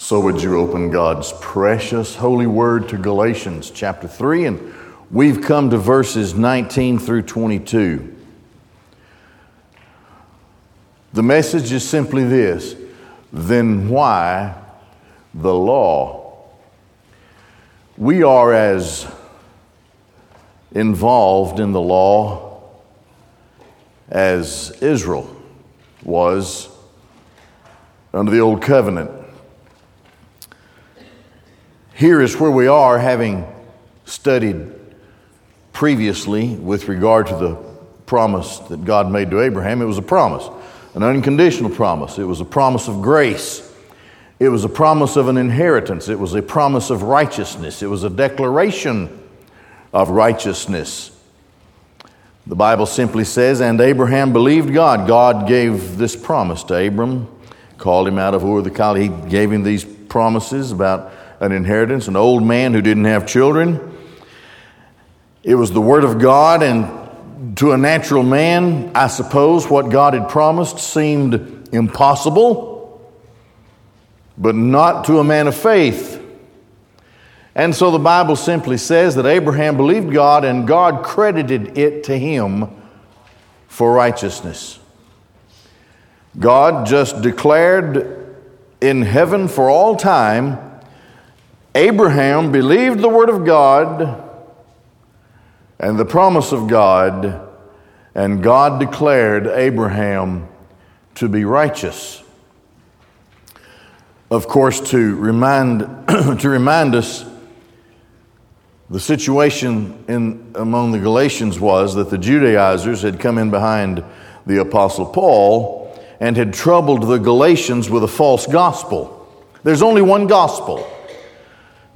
So, would you open God's precious holy word to Galatians chapter 3? And we've come to verses 19 through 22. The message is simply this then why the law? We are as involved in the law as Israel was under the old covenant. Here is where we are, having studied previously with regard to the promise that God made to Abraham. It was a promise, an unconditional promise. It was a promise of grace. It was a promise of an inheritance. It was a promise of righteousness. It was a declaration of righteousness. The Bible simply says, And Abraham believed God. God gave this promise to Abram, called him out of Ur the Chaldees. He gave him these promises about an inheritance, an old man who didn't have children. It was the Word of God, and to a natural man, I suppose what God had promised seemed impossible, but not to a man of faith. And so the Bible simply says that Abraham believed God and God credited it to him for righteousness. God just declared in heaven for all time Abraham believed the word of God and the promise of God, and God declared Abraham to be righteous. Of course, to remind, to remind us, the situation in, among the Galatians was that the Judaizers had come in behind the Apostle Paul and had troubled the Galatians with a false gospel. There's only one gospel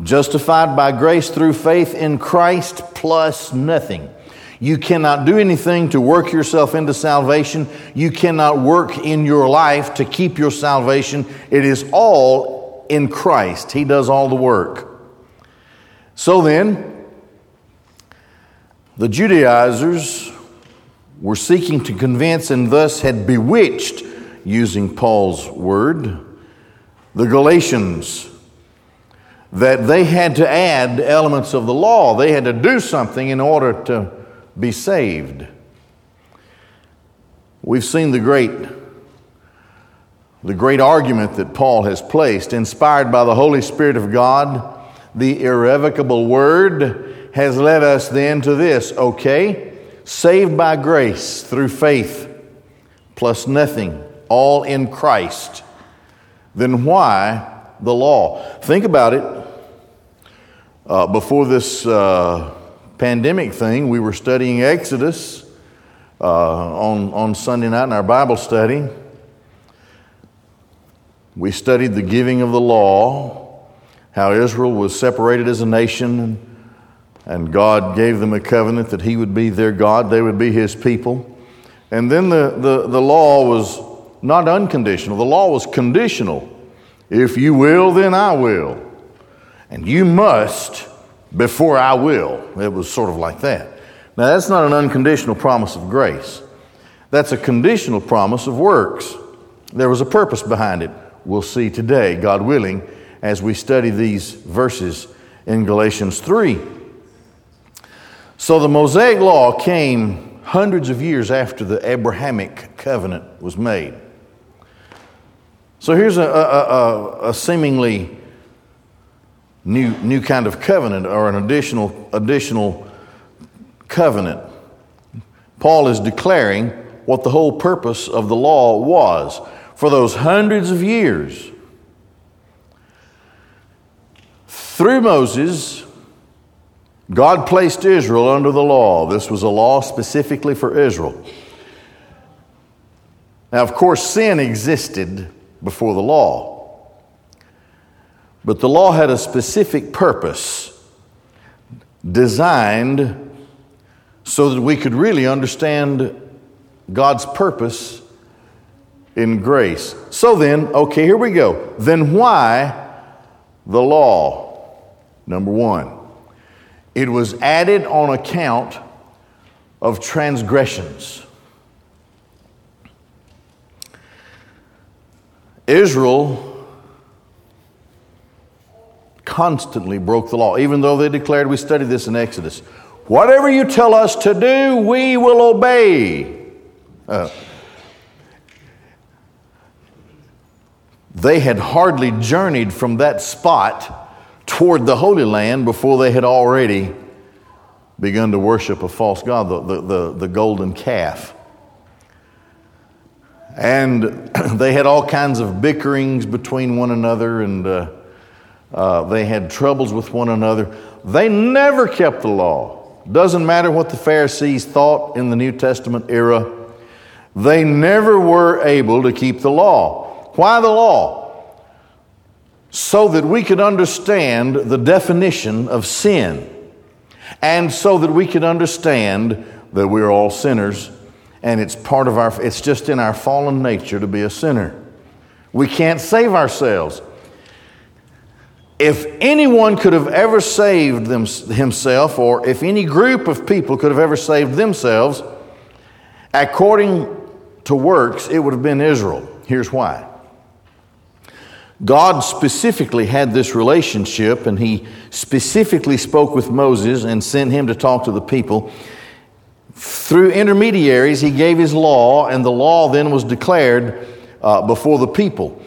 Justified by grace through faith in Christ plus nothing. You cannot do anything to work yourself into salvation. You cannot work in your life to keep your salvation. It is all in Christ. He does all the work. So then, the Judaizers were seeking to convince and thus had bewitched, using Paul's word, the Galatians that they had to add elements of the law. They had to do something in order to be saved. We've seen the great the great argument that Paul has placed, inspired by the Holy Spirit of God, the irrevocable word has led us then to this, okay? Saved by grace through faith plus nothing, all in Christ. Then why the law? Think about it. Uh, before this uh, pandemic thing, we were studying Exodus uh, on, on Sunday night in our Bible study. We studied the giving of the law, how Israel was separated as a nation, and God gave them a covenant that He would be their God, they would be His people. And then the, the, the law was not unconditional, the law was conditional. If you will, then I will. And you must before I will. It was sort of like that. Now, that's not an unconditional promise of grace, that's a conditional promise of works. There was a purpose behind it. We'll see today, God willing, as we study these verses in Galatians 3. So, the Mosaic Law came hundreds of years after the Abrahamic covenant was made. So, here's a, a, a, a seemingly new, new kind of covenant or an additional, additional covenant. Paul is declaring what the whole purpose of the law was for those hundreds of years. Through Moses, God placed Israel under the law. This was a law specifically for Israel. Now, of course, sin existed before the law. But the law had a specific purpose designed so that we could really understand God's purpose in grace. So then, okay, here we go. Then why the law? Number one, it was added on account of transgressions. Israel constantly broke the law, even though they declared, we studied this in Exodus, whatever you tell us to do, we will obey. Uh, they had hardly journeyed from that spot toward the Holy Land before they had already begun to worship a false God, the, the, the, the golden calf. And they had all kinds of bickerings between one another, and uh, uh, they had troubles with one another. They never kept the law. Doesn't matter what the Pharisees thought in the New Testament era, they never were able to keep the law. Why the law? So that we could understand the definition of sin, and so that we could understand that we're all sinners and it's part of our, it's just in our fallen nature to be a sinner. We can't save ourselves. If anyone could have ever saved them, himself, or if any group of people could have ever saved themselves, according to works, it would have been Israel. Here's why. God specifically had this relationship, and He specifically spoke with Moses and sent him to talk to the people. Through intermediaries, he gave his law, and the law then was declared uh, before the people.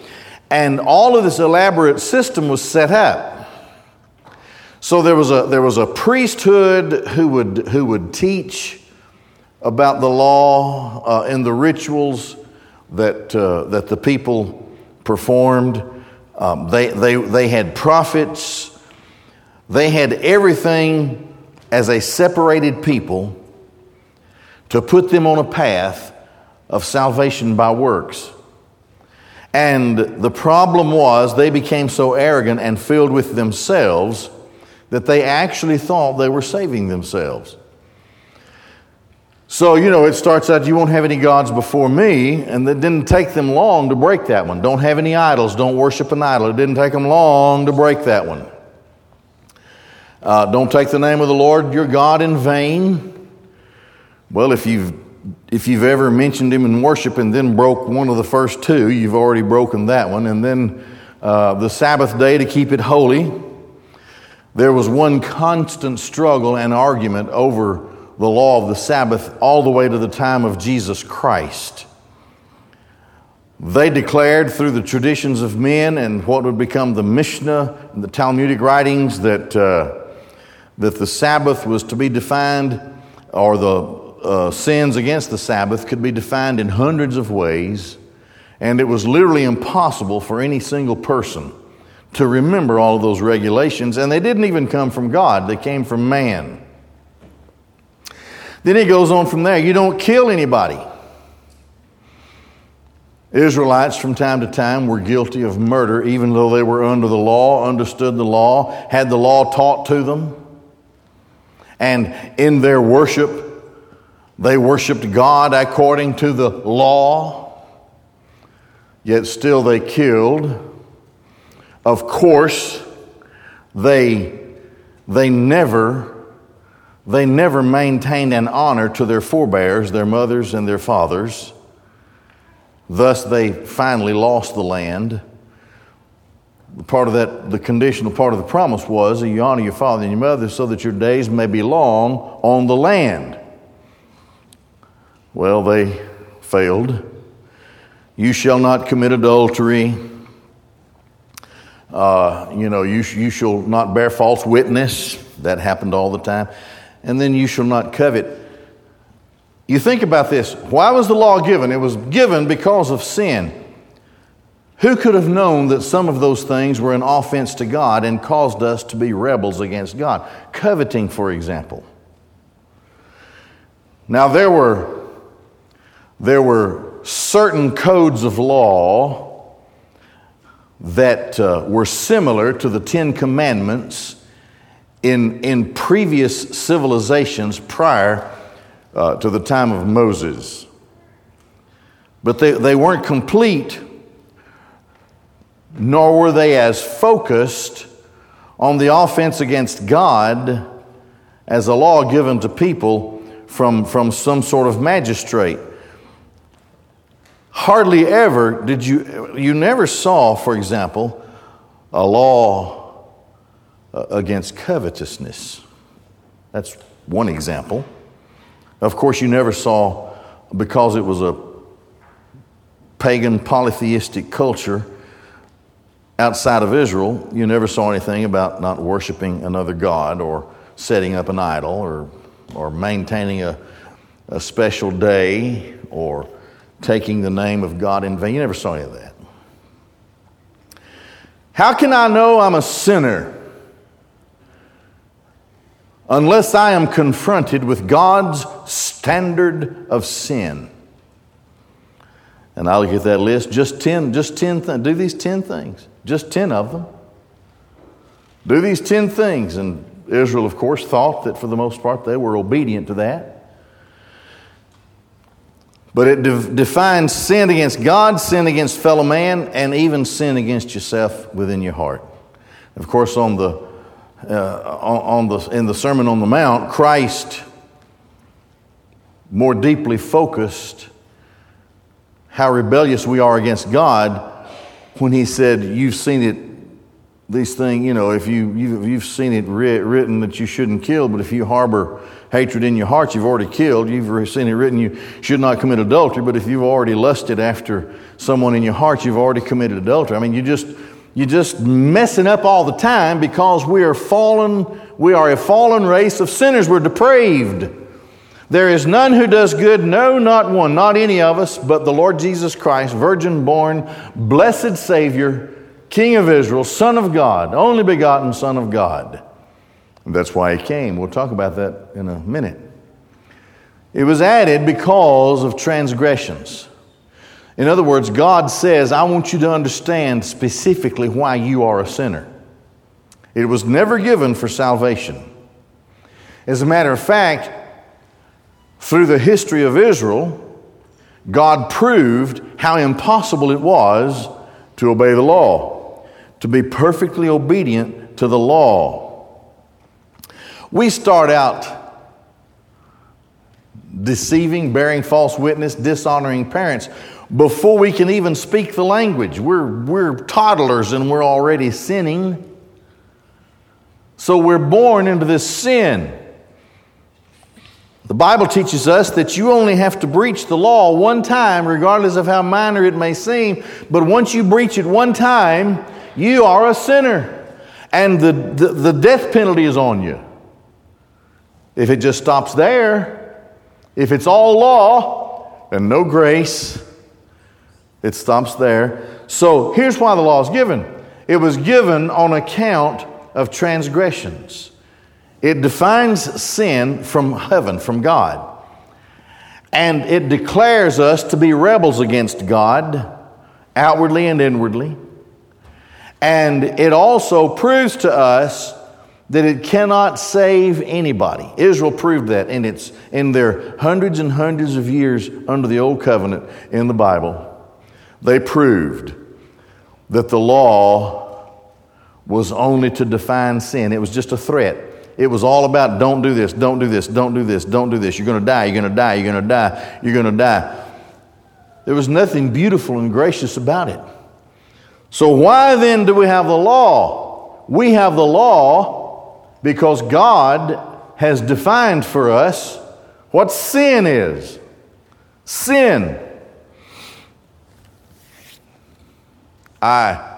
And all of this elaborate system was set up. So there was a, there was a priesthood who would, who would teach about the law uh, and the rituals that, uh, that the people performed. Um, they, they, they had prophets, they had everything as a separated people to put them on a path of salvation by works. And the problem was they became so arrogant and filled with themselves that they actually thought they were saving themselves. So, you know, it starts out, you won't have any gods before me, and it didn't take them long to break that one. Don't have any idols, don't worship an idol. It didn't take them long to break that one. Uh, don't take the name of the Lord your God in vain. Well, if you've if you've ever mentioned him in worship and then broke one of the first two, you've already broken that one. And then uh, the Sabbath day to keep it holy. There was one constant struggle and argument over the law of the Sabbath all the way to the time of Jesus Christ. They declared through the traditions of men and what would become the Mishnah and the Talmudic writings that, uh, that the Sabbath was to be defined, or the uh, sins against the Sabbath could be defined in hundreds of ways, and it was literally impossible for any single person to remember all of those regulations, and they didn't even come from God, they came from man. Then he goes on from there you don't kill anybody. Israelites from time to time were guilty of murder, even though they were under the law, understood the law, had the law taught to them. And in their worship, they worshiped God according to the law, yet still they killed. Of course, they, they never they never maintained an honor to their forebears, their mothers and their fathers. Thus, they finally lost the land. Part of that, the conditional part of the promise was that you honor your father and your mother so that your days may be long on the land. Well, they failed. You shall not commit adultery. Uh, you know, you, you shall not bear false witness. That happened all the time. And then you shall not covet. You think about this. Why was the law given? It was given because of sin. Who could have known that some of those things were an offense to God and caused us to be rebels against God? Coveting, for example. Now, there were there were certain codes of law that uh, were similar to the Ten Commandments in, in previous civilizations prior uh, to the time of Moses. But they, they weren't complete, nor were they as focused on the offense against God as a law given to people from, from some sort of magistrate. Hardly ever did you, you never saw, for example, a law uh, against covetousness. That's one example. Of course, you never saw, because it was a pagan polytheistic culture outside of Israel, you never saw anything about not worshiping another God or setting up an idol or, or maintaining a, a special day or taking the name of God in vain. You never saw any of that. How can I know I'm a sinner? Unless I am confronted with God's standard of sin. And I look at that list, just 10, just 10 things. Do these 10 things, just 10 of them. Do these 10 things. And Israel, of course, thought that for the most part they were obedient to that. But it de- defines sin against God, sin against fellow man, and even sin against yourself within your heart. Of course, on the, uh, on, the, in the Sermon on the Mount, Christ more deeply focused how rebellious we are against God when he said, You've seen it, these things, you know, if you, you've, you've seen it writ, written that you shouldn't kill, but if you harbor hatred in your heart, you've already killed. You've seen it written, you should not commit adultery. But if you've already lusted after someone in your heart, you've already committed adultery. I mean, you just, you're just messing up all the time because we are fallen, we are a fallen race of sinners. We're depraved. There is none who does good, no, not one, not any of us, but the Lord Jesus Christ, virgin born, blessed Savior, King of Israel, Son of God, only begotten Son of God. That's why he came. We'll talk about that in a minute. It was added because of transgressions. In other words, God says, I want you to understand specifically why you are a sinner. It was never given for salvation. As a matter of fact, through the history of Israel, God proved how impossible it was to obey the law, to be perfectly obedient to the law. We start out deceiving, bearing false witness, dishonoring parents before we can even speak the language. We're, we're toddlers and we're already sinning. So we're born into this sin. The Bible teaches us that you only have to breach the law one time, regardless of how minor it may seem. But once you breach it one time, you are a sinner. And the, the, the death penalty is on you. If it just stops there, if it's all law and no grace, it stops there. So here's why the law is given it was given on account of transgressions. It defines sin from heaven, from God. And it declares us to be rebels against God, outwardly and inwardly. And it also proves to us that it cannot save anybody. Israel proved that in, its, in their hundreds and hundreds of years under the Old Covenant in the Bible. They proved that the law was only to define sin, it was just a threat. It was all about don't do this, don't do this, don't do this, don't do this. You're going to die, you're going to die, you're going to die, you're going to die. There was nothing beautiful and gracious about it. So, why then do we have the law? We have the law because God has defined for us what sin is. Sin. I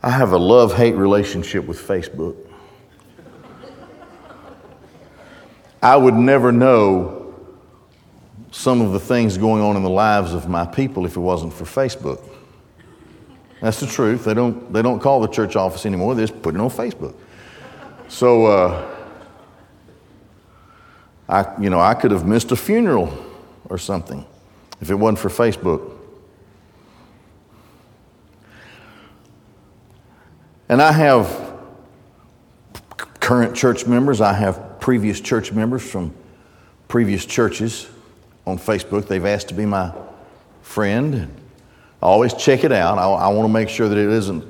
I have a love hate relationship with Facebook. I would never know some of the things going on in the lives of my people if it wasn't for Facebook. That's the truth. They don't, they don't call the church office anymore, they just put it on Facebook. So, uh, I, you know, I could have missed a funeral or something if it wasn't for Facebook. And I have current church members, I have previous church members from previous churches on Facebook. They've asked to be my friend. I always check it out. I, I want to make sure that it isn't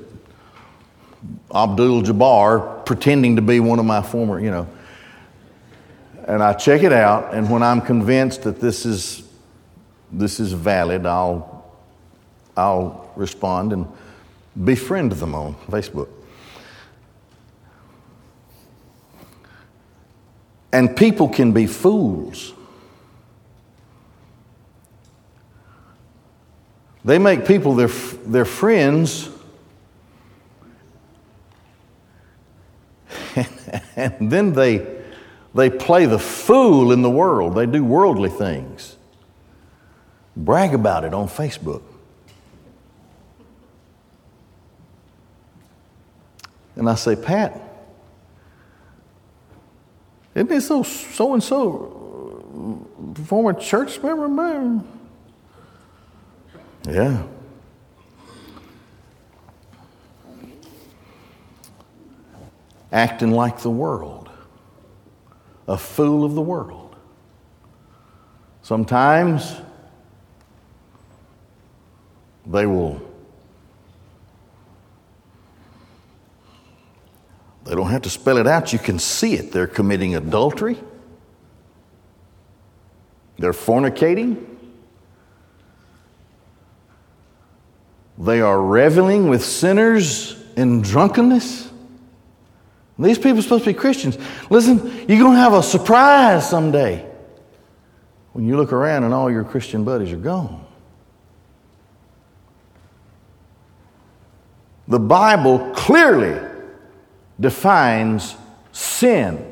Abdul Jabbar pretending to be one of my former, you know. And I check it out, and when I'm convinced that this is this is valid, I'll I'll respond and befriend them on Facebook. And people can be fools. They make people their, their friends, and then they, they play the fool in the world. They do worldly things. Brag about it on Facebook. And I say, Pat, isn't it so so and so former church member man? Yeah. Acting like the world, a fool of the world. Sometimes they will, they don't have to spell it out, you can see it. They're committing adultery, they're fornicating. They are reveling with sinners in drunkenness. These people are supposed to be Christians. Listen, you're going to have a surprise someday when you look around and all your Christian buddies are gone. The Bible clearly defines sin.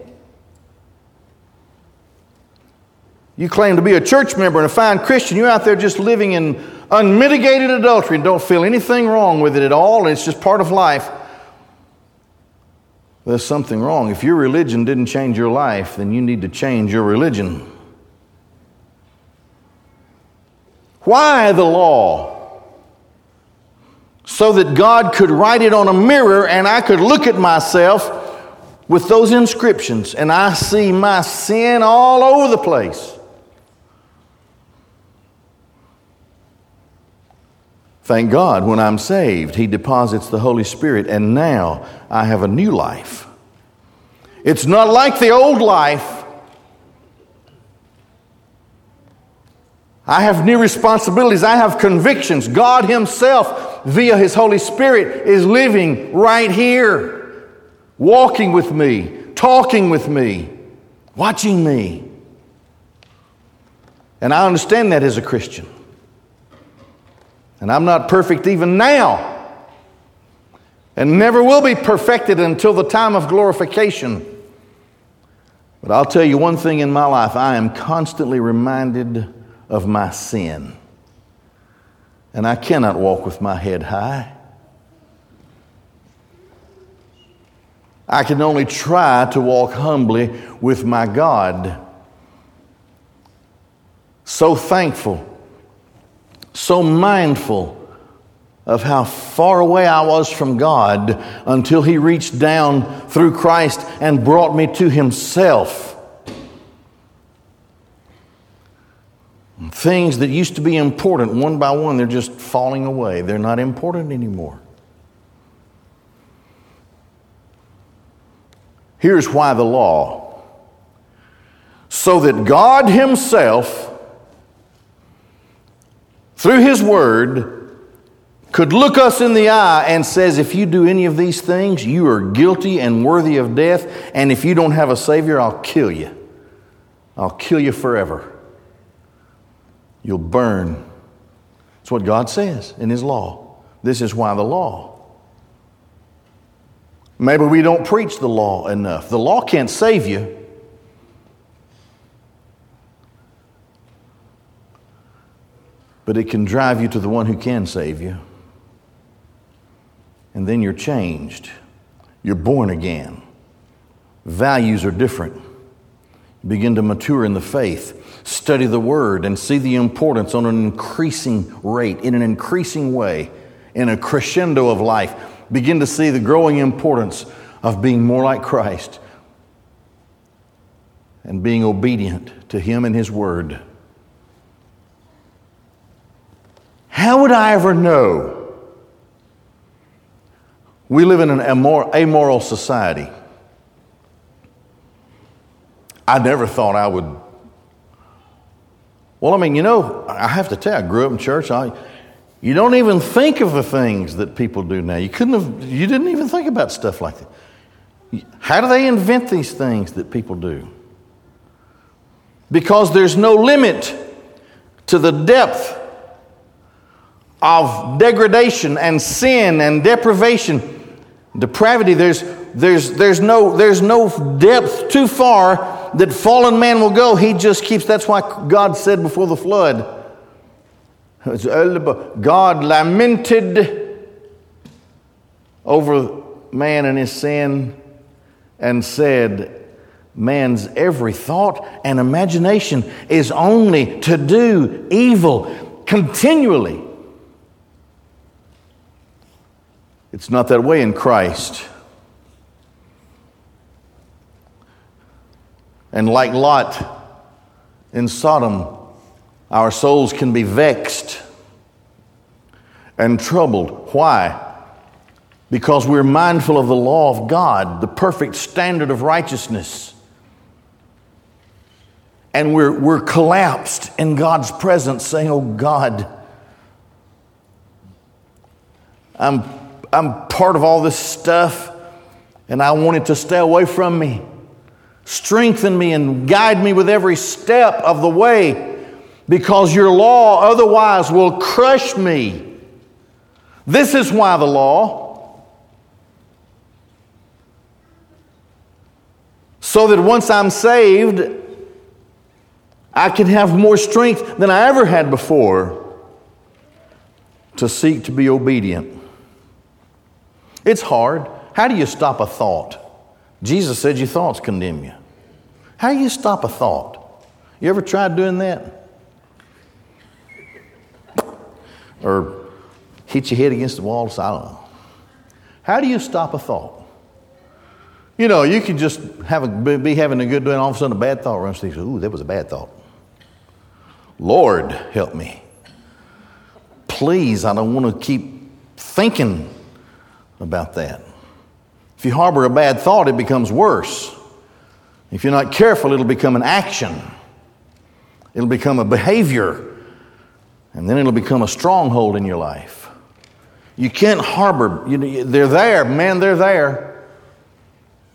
You claim to be a church member and a fine Christian, you're out there just living in unmitigated adultery and don't feel anything wrong with it at all, and it's just part of life, there's something wrong. If your religion didn't change your life, then you need to change your religion. Why the law? So that God could write it on a mirror and I could look at myself with those inscriptions and I see my sin all over the place. Thank God, when I'm saved, He deposits the Holy Spirit, and now I have a new life. It's not like the old life. I have new responsibilities. I have convictions. God Himself, via His Holy Spirit, is living right here, walking with me, talking with me, watching me. And I understand that as a Christian. And I'm not perfect even now. And never will be perfected until the time of glorification. But I'll tell you one thing in my life I am constantly reminded of my sin. And I cannot walk with my head high. I can only try to walk humbly with my God. So thankful so mindful of how far away I was from God until He reached down through Christ and brought me to Himself. Things that used to be important, one by one, they're just falling away. They're not important anymore. Here's why the law so that God Himself through His Word, could look us in the eye and says, if you do any of these things, you are guilty and worthy of death, and if you don't have a Savior, I'll kill you. I'll kill you forever. You'll burn. That's what God says in His law. This is why the law. Maybe we don't preach the law enough. The law can't save you. But it can drive you to the one who can save you. And then you're changed. You're born again. Values are different. You begin to mature in the faith, study the Word, and see the importance on an increasing rate, in an increasing way, in a crescendo of life. Begin to see the growing importance of being more like Christ and being obedient to Him and His Word. How would I ever know? We live in an amoral society. I never thought I would. Well, I mean, you know, I have to tell you, I grew up in church. I, You don't even think of the things that people do now. You couldn't have, you didn't even think about stuff like that. How do they invent these things that people do? Because there's no limit to the depth of degradation and sin and deprivation, depravity. There's, there's, there's, no, there's no depth too far that fallen man will go. He just keeps, that's why God said before the flood, God lamented over man and his sin and said, Man's every thought and imagination is only to do evil continually. It's not that way in Christ. And like Lot in Sodom, our souls can be vexed and troubled. Why? Because we're mindful of the law of God, the perfect standard of righteousness. And we're, we're collapsed in God's presence, saying, Oh God, I'm, I'm part of all this stuff, and I want it to stay away from me. Strengthen me and guide me with every step of the way because your law otherwise will crush me. This is why the law. So that once I'm saved, I can have more strength than I ever had before to seek to be obedient. It's hard. How do you stop a thought? Jesus said your thoughts condemn you. How do you stop a thought? You ever tried doing that? or hit your head against the wall. I don't know. How do you stop a thought? You know, you can just have a, be having a good day, and all of a sudden a bad thought runs through you. Ooh, that was a bad thought. Lord, help me. Please, I don't want to keep thinking about that. If you harbor a bad thought, it becomes worse. If you're not careful, it'll become an action, it'll become a behavior and then it'll become a stronghold in your life. You can't harbor, you they're there, man, they're there.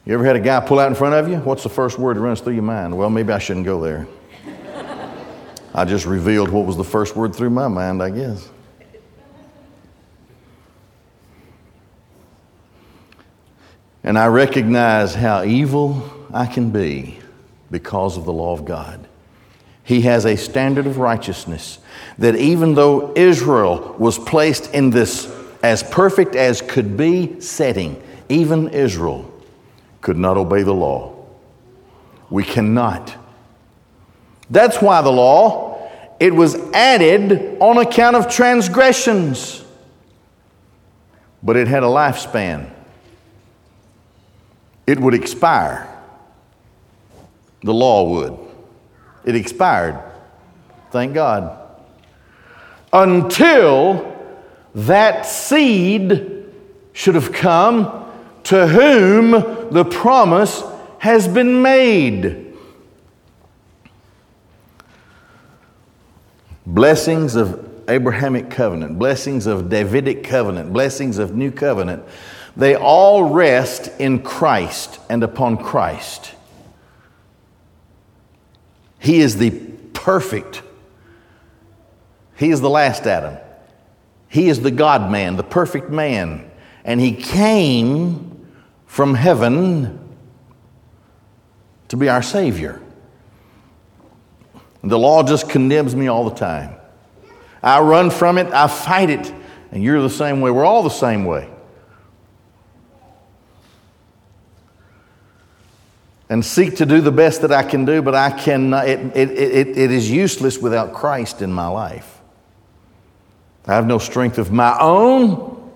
You ever had a guy pull out in front of you? What's the first word that runs through your mind? Well, maybe I shouldn't go there. I just revealed what was the first word through my mind, I guess. And I recognize how evil I can be because of the law of God. He has a standard of righteousness that even though Israel was placed in this as perfect as could be setting, even Israel could not obey the law. We cannot. That's why the law, it was added on account of transgressions. But it had a lifespan. It would expire. The law would. It expired. Thank God. Until that seed should have come to whom the promise has been made. Blessings of Abrahamic covenant, blessings of Davidic covenant, blessings of new covenant, they all rest in Christ and upon Christ. He is the perfect. He is the last Adam. He is the God man, the perfect man. And he came from heaven to be our Savior. The law just condemns me all the time. I run from it, I fight it, and you're the same way. We're all the same way. And seek to do the best that I can do, but I cannot, it, it, it, it is useless without Christ in my life. I have no strength of my own.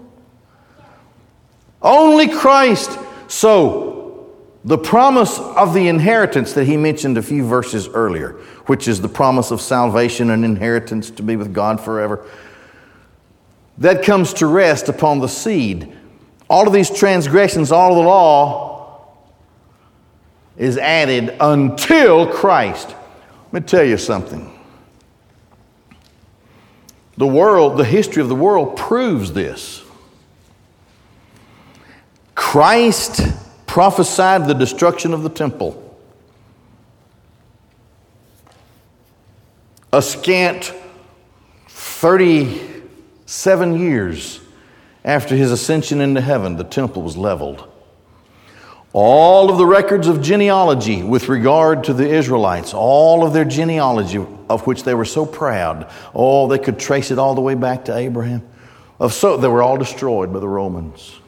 Only Christ. So, the promise of the inheritance that he mentioned a few verses earlier, which is the promise of salvation and inheritance to be with God forever, that comes to rest upon the seed. All of these transgressions, all of the law, is added until Christ. Let me tell you something. The world, the history of the world proves this. Christ prophesied the destruction of the temple. A scant 37 years after his ascension into heaven, the temple was leveled. All of the records of genealogy with regard to the Israelites, all of their genealogy of which they were so proud, oh, they could trace it all the way back to Abraham. Of so they were all destroyed by the Romans.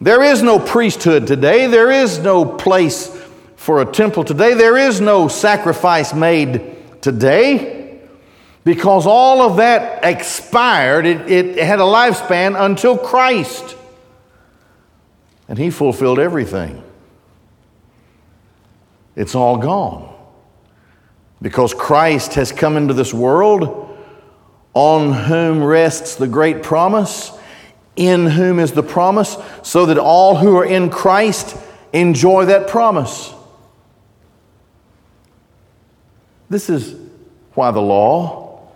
There is no priesthood today. There is no place for a temple today. There is no sacrifice made today because all of that expired. It, it had a lifespan until Christ and he fulfilled everything. It's all gone. Because Christ has come into this world, on whom rests the great promise, in whom is the promise, so that all who are in Christ enjoy that promise. This is why the law,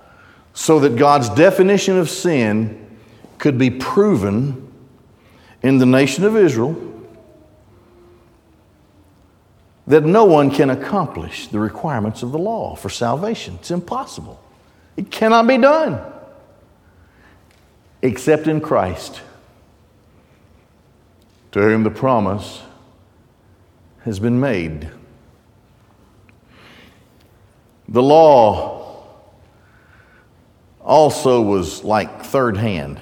so that God's definition of sin could be proven in the nation of Israel that no one can accomplish the requirements of the law for salvation. It's impossible. It cannot be done except in Christ, to whom the promise has been made. The law also was like third hand.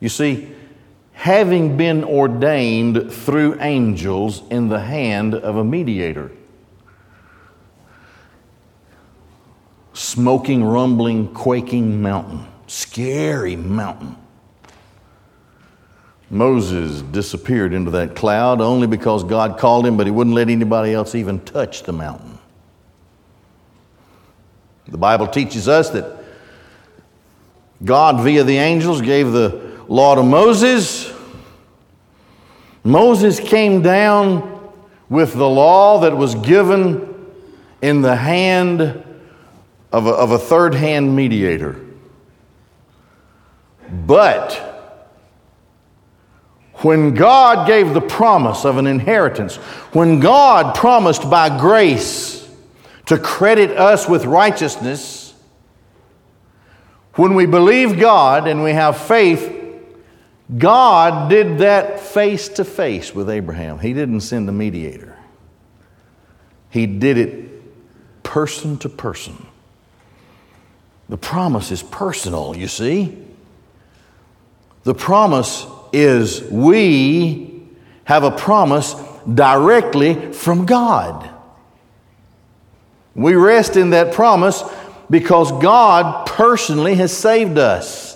You see, having been ordained through angels in the hand of a mediator. Smoking, rumbling, quaking mountain, scary mountain. Moses disappeared into that cloud only because God called him, but he wouldn't let anybody else even touch the mountain. The Bible teaches us that God, via the angels, gave the law to Moses. Moses came down with the law that was given in the hand of a, of a third hand mediator. But when God gave the promise of an inheritance, when God promised by grace to credit us with righteousness, when we believe God and we have faith God did that face to face with Abraham. He didn't send a mediator, He did it person to person. The promise is personal, you see. The promise is we have a promise directly from God. We rest in that promise because God personally has saved us.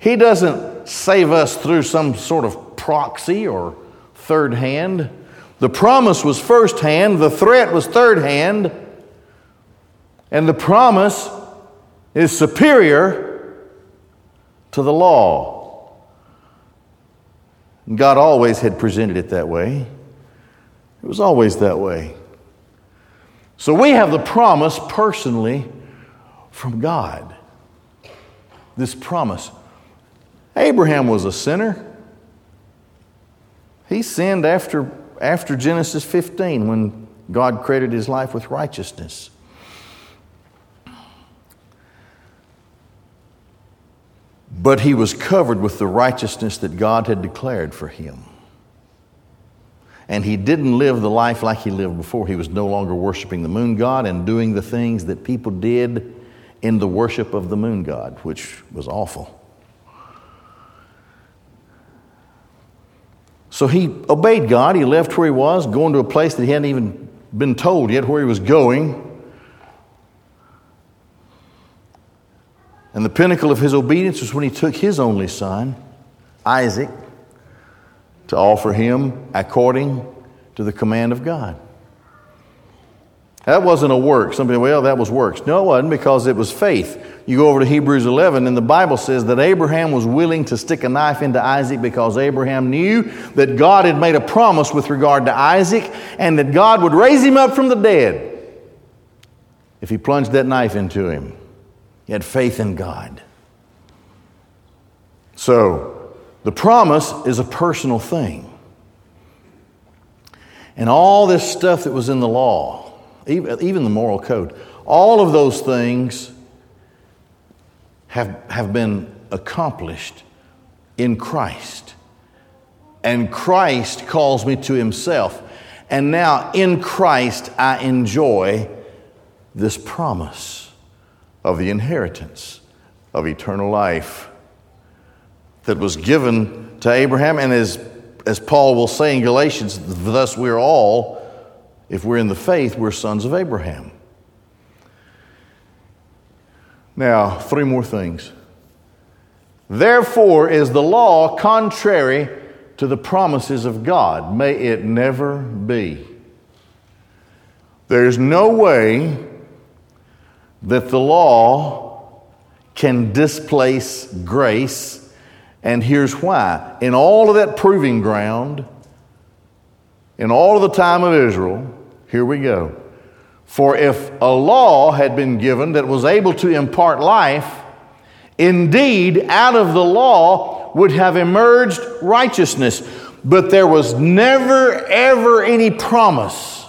He doesn't save us through some sort of proxy or third hand. The promise was first hand, the threat was third hand, and the promise is superior to the law. God always had presented it that way. It was always that way. So we have the promise personally from God. This promise. Abraham was a sinner. He sinned after, after Genesis 15 when God credited his life with righteousness. But he was covered with the righteousness that God had declared for him. And he didn't live the life like he lived before. He was no longer worshiping the moon god and doing the things that people did in the worship of the moon god, which was awful. So he obeyed God. He left where he was, going to a place that he hadn't even been told yet where he was going. And the pinnacle of his obedience was when he took his only son, Isaac, to offer him according to the command of God. That wasn't a work. Somebody, well, that was works. No, it wasn't because it was faith. You go over to Hebrews 11, and the Bible says that Abraham was willing to stick a knife into Isaac because Abraham knew that God had made a promise with regard to Isaac and that God would raise him up from the dead if he plunged that knife into him. He had faith in God. So, the promise is a personal thing. And all this stuff that was in the law, even the moral code, all of those things have, have been accomplished in Christ. And Christ calls me to himself. And now in Christ, I enjoy this promise of the inheritance of eternal life that was given to Abraham. And as, as Paul will say in Galatians, thus we're all, if we're in the faith, we're sons of Abraham. Now, three more things. Therefore, is the law contrary to the promises of God? May it never be. There's no way that the law can displace grace, and here's why. In all of that proving ground, in all of the time of Israel, here we go. For if a law had been given that was able to impart life, Indeed, out of the law would have emerged righteousness, but there was never, ever any promise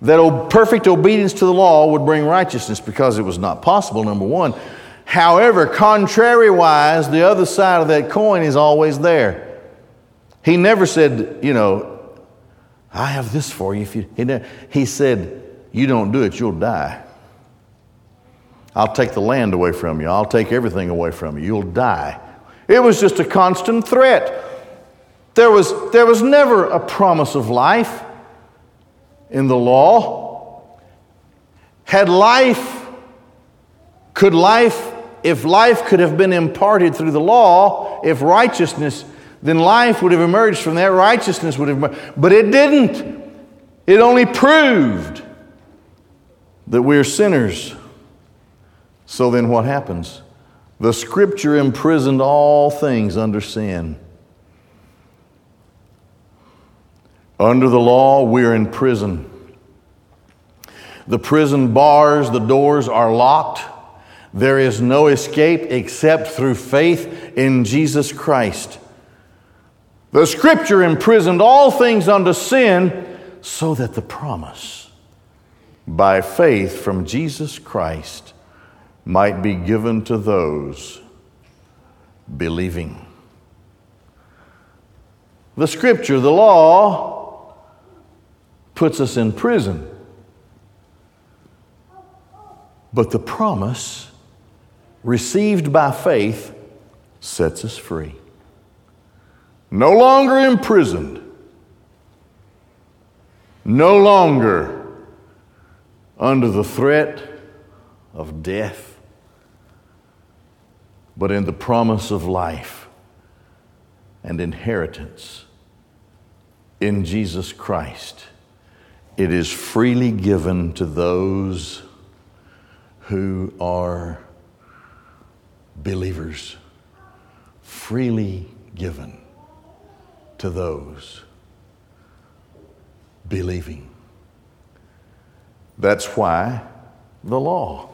that perfect obedience to the law would bring righteousness because it was not possible, number one. However, contrariwise, the other side of that coin is always there. He never said, you know, I have this for you. If you he, said, you don't do it, you'll die. I'll take the land away from you. I'll take everything away from you. You'll die. It was just a constant threat. There was, there was never a promise of life in the law. Had life, could life, if life could have been imparted through the law, if righteousness, then life would have emerged from that. Righteousness would have, emerged. but it didn't. It only proved that we're sinners so then what happens? The scripture imprisoned all things under sin. Under the law, we're in prison. The prison bars, the doors are locked. There is no escape except through faith in Jesus Christ. The scripture imprisoned all things under sin so that the promise by faith from Jesus Christ might be given to those believing. The scripture, the law, puts us in prison. But the promise received by faith sets us free. No longer imprisoned, no longer under the threat of death, but in the promise of life and inheritance in Jesus Christ. It is freely given to those who are believers, freely given to those believing. That's why the law.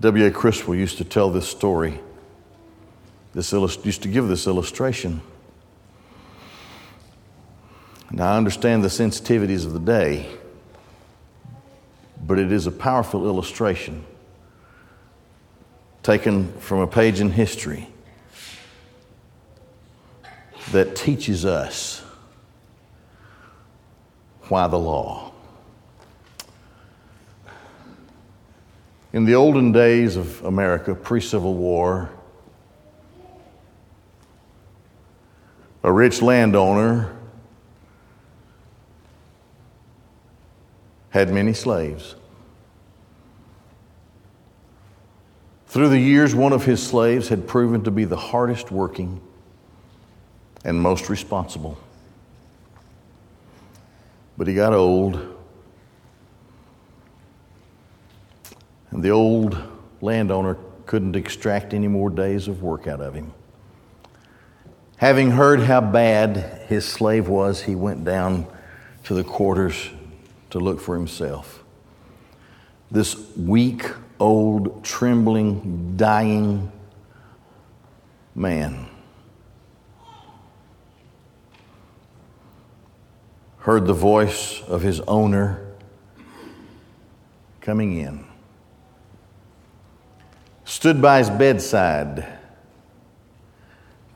W.A. Criswell used to tell this story, this illust- used to give this illustration. Now, I understand the sensitivities of the day, but it is a powerful illustration taken from a page in history that teaches us why the law. In the olden days of America, pre Civil War, a rich landowner had many slaves. Through the years, one of his slaves had proven to be the hardest working and most responsible. But he got old And the old landowner couldn't extract any more days of work out of him. Having heard how bad his slave was, he went down to the quarters to look for himself. This weak, old, trembling, dying man heard the voice of his owner coming in, stood by his bedside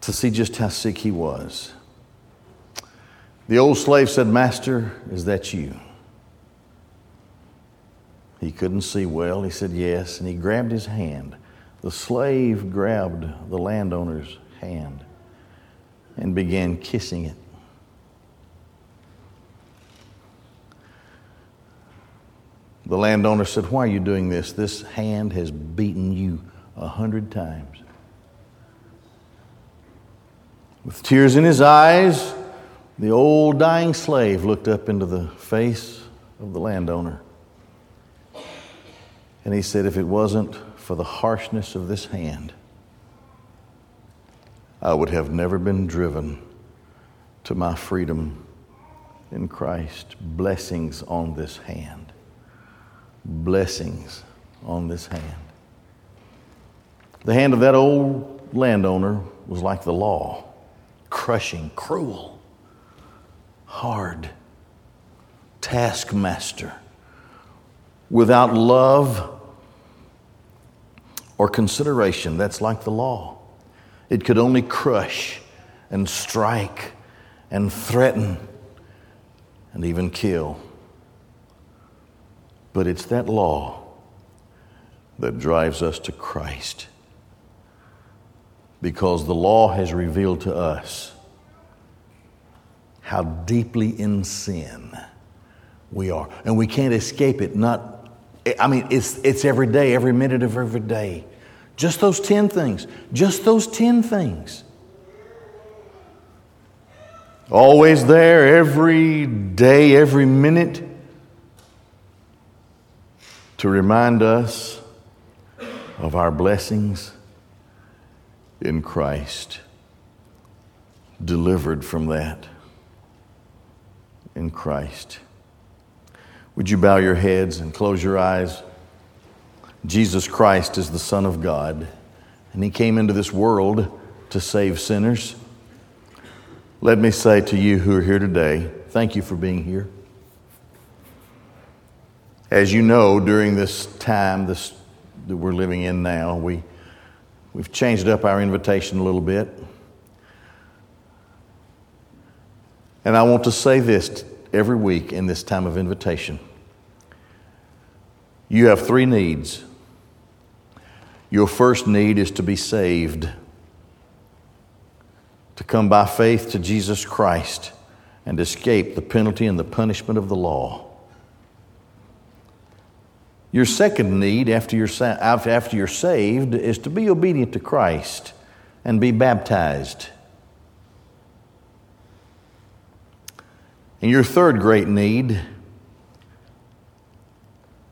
to see just how sick he was. The old slave said, Master, is that you? He couldn't see well. He said, Yes. And he grabbed his hand. The slave grabbed the landowner's hand and began kissing it. The landowner said, Why are you doing this? This hand has beaten you a hundred times. With tears in his eyes, the old dying slave looked up into the face of the landowner. And he said, If it wasn't for the harshness of this hand, I would have never been driven to my freedom in Christ. Blessings on this hand. Blessings on this hand. The hand of that old landowner was like the law crushing, cruel, hard, taskmaster without love or consideration. That's like the law. It could only crush and strike and threaten and even kill. But it's that law that drives us to Christ. Because the law has revealed to us how deeply in sin we are. And we can't escape it. Not, I mean, it's, it's every day, every minute of every day. Just those 10 things. Just those 10 things. Always there, every day, every minute, to remind us of our blessings in Christ, delivered from that in Christ. Would you bow your heads and close your eyes? Jesus Christ is the Son of God, and He came into this world to save sinners. Let me say to you who are here today, thank you for being here. As you know, during this time this, that we're living in now, we, we've changed up our invitation a little bit. And I want to say this every week in this time of invitation. You have three needs. Your first need is to be saved, to come by faith to Jesus Christ and escape the penalty and the punishment of the law. Your second need after you're, after you're saved is to be obedient to Christ and be baptized. And your third great need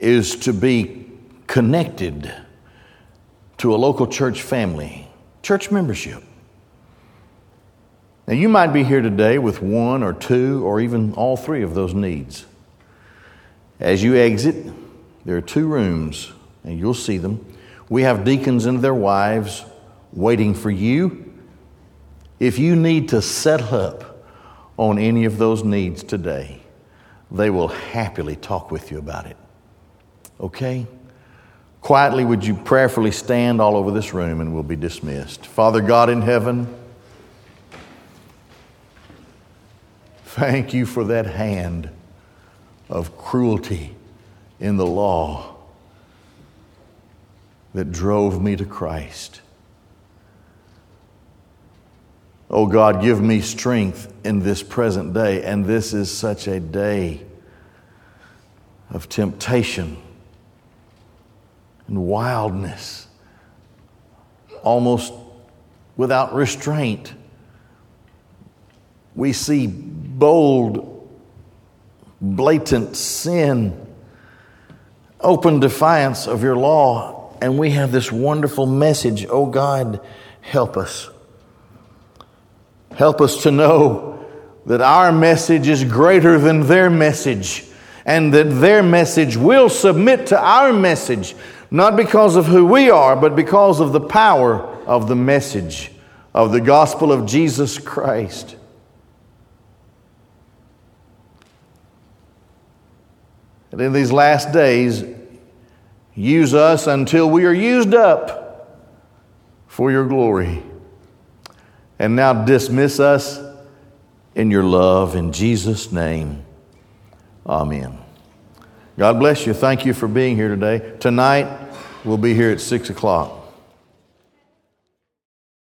is to be connected to a local church family, church membership. Now, you might be here today with one or two or even all three of those needs. As you exit, there are two rooms, and you'll see them. We have deacons and their wives waiting for you. If you need to settle up on any of those needs today, they will happily talk with you about it. Okay? Quietly, would you prayerfully stand all over this room and we'll be dismissed. Father God in heaven, thank you for that hand of cruelty in the law that drove me to Christ. Oh God, give me strength in this present day. And this is such a day of temptation and wildness, almost without restraint. We see bold, blatant sin, open defiance of your law and we have this wonderful message. Oh God, help us. Help us to know that our message is greater than their message and that their message will submit to our message, not because of who we are, but because of the power of the message of the gospel of Jesus Christ. And in these last days, use us until we are used up for your glory. And now dismiss us in your love. In Jesus' name, amen. God bless you. Thank you for being here today. Tonight, we'll be here at 6 o'clock.